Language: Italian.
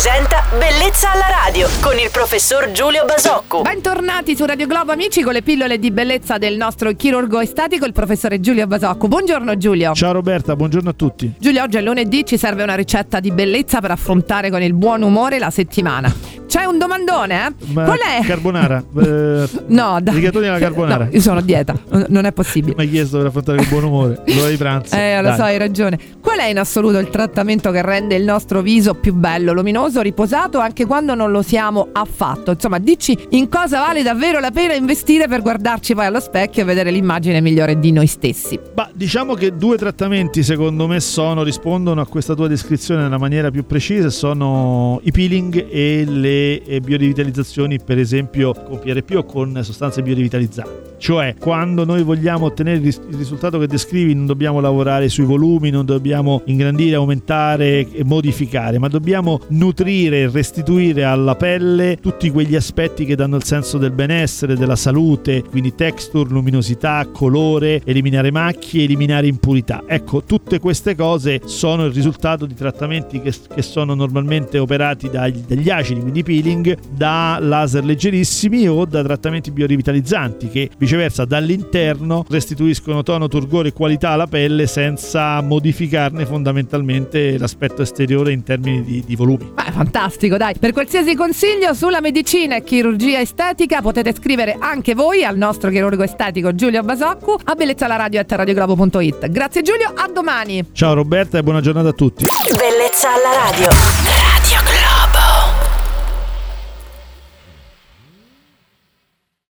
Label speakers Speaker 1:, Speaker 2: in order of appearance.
Speaker 1: presenta Bellezza alla radio con il professor Giulio Basocco.
Speaker 2: Bentornati su Radio Globo amici con le pillole di bellezza del nostro chirurgo estetico, il professore Giulio Basocco. Buongiorno Giulio.
Speaker 3: Ciao Roberta, buongiorno a tutti.
Speaker 2: Giulio, oggi è lunedì, ci serve una ricetta di bellezza per affrontare con il buon umore la settimana. C'è un domandone, eh?
Speaker 3: Ma
Speaker 2: Qual è?
Speaker 3: Carbonara. eh,
Speaker 2: No, dai.
Speaker 3: Rigatoni alla carbonara.
Speaker 2: No, io sono a dieta, non è possibile.
Speaker 3: Mi hai chiesto per affrontare il buon umore. L'ora di pranzo.
Speaker 2: Eh, lo
Speaker 3: Dai.
Speaker 2: so, hai ragione. Qual è in assoluto il trattamento che rende il nostro viso più bello, luminoso, riposato anche quando non lo siamo affatto? Insomma, dici in cosa vale davvero la pena investire per guardarci poi allo specchio e vedere l'immagine migliore di noi stessi.
Speaker 3: Ma diciamo che due trattamenti secondo me sono, rispondono a questa tua descrizione nella maniera più precisa, sono i peeling e le eh, biorivitalizzazioni, per esempio con PRP o con sostanze biorivitalizzanti. Cioè, quando noi vogliamo ottenere il risultato che descrivi, non dobbiamo lavorare sui volumi, non dobbiamo ingrandire, aumentare e modificare, ma dobbiamo nutrire e restituire alla pelle tutti quegli aspetti che danno il senso del benessere, della salute, quindi texture, luminosità, colore, eliminare macchie, eliminare impurità. Ecco, tutte queste cose sono il risultato di trattamenti che, che sono normalmente operati dagli, dagli acidi, quindi peeling, da laser leggerissimi o da trattamenti biorivitalizzanti che viceversa dall'interno restituiscono tono, turgore e qualità alla pelle senza modificarne fondamentalmente l'aspetto esteriore in termini di, di volumi.
Speaker 2: Beh, fantastico, dai. Per qualsiasi consiglio sulla medicina e chirurgia estetica potete scrivere anche voi al nostro chirurgo estetico Giulio Basoccu a bellezzalaradio.it. Grazie Giulio, a domani.
Speaker 3: Ciao Roberta e buona giornata a tutti.
Speaker 1: Bellezza alla radio.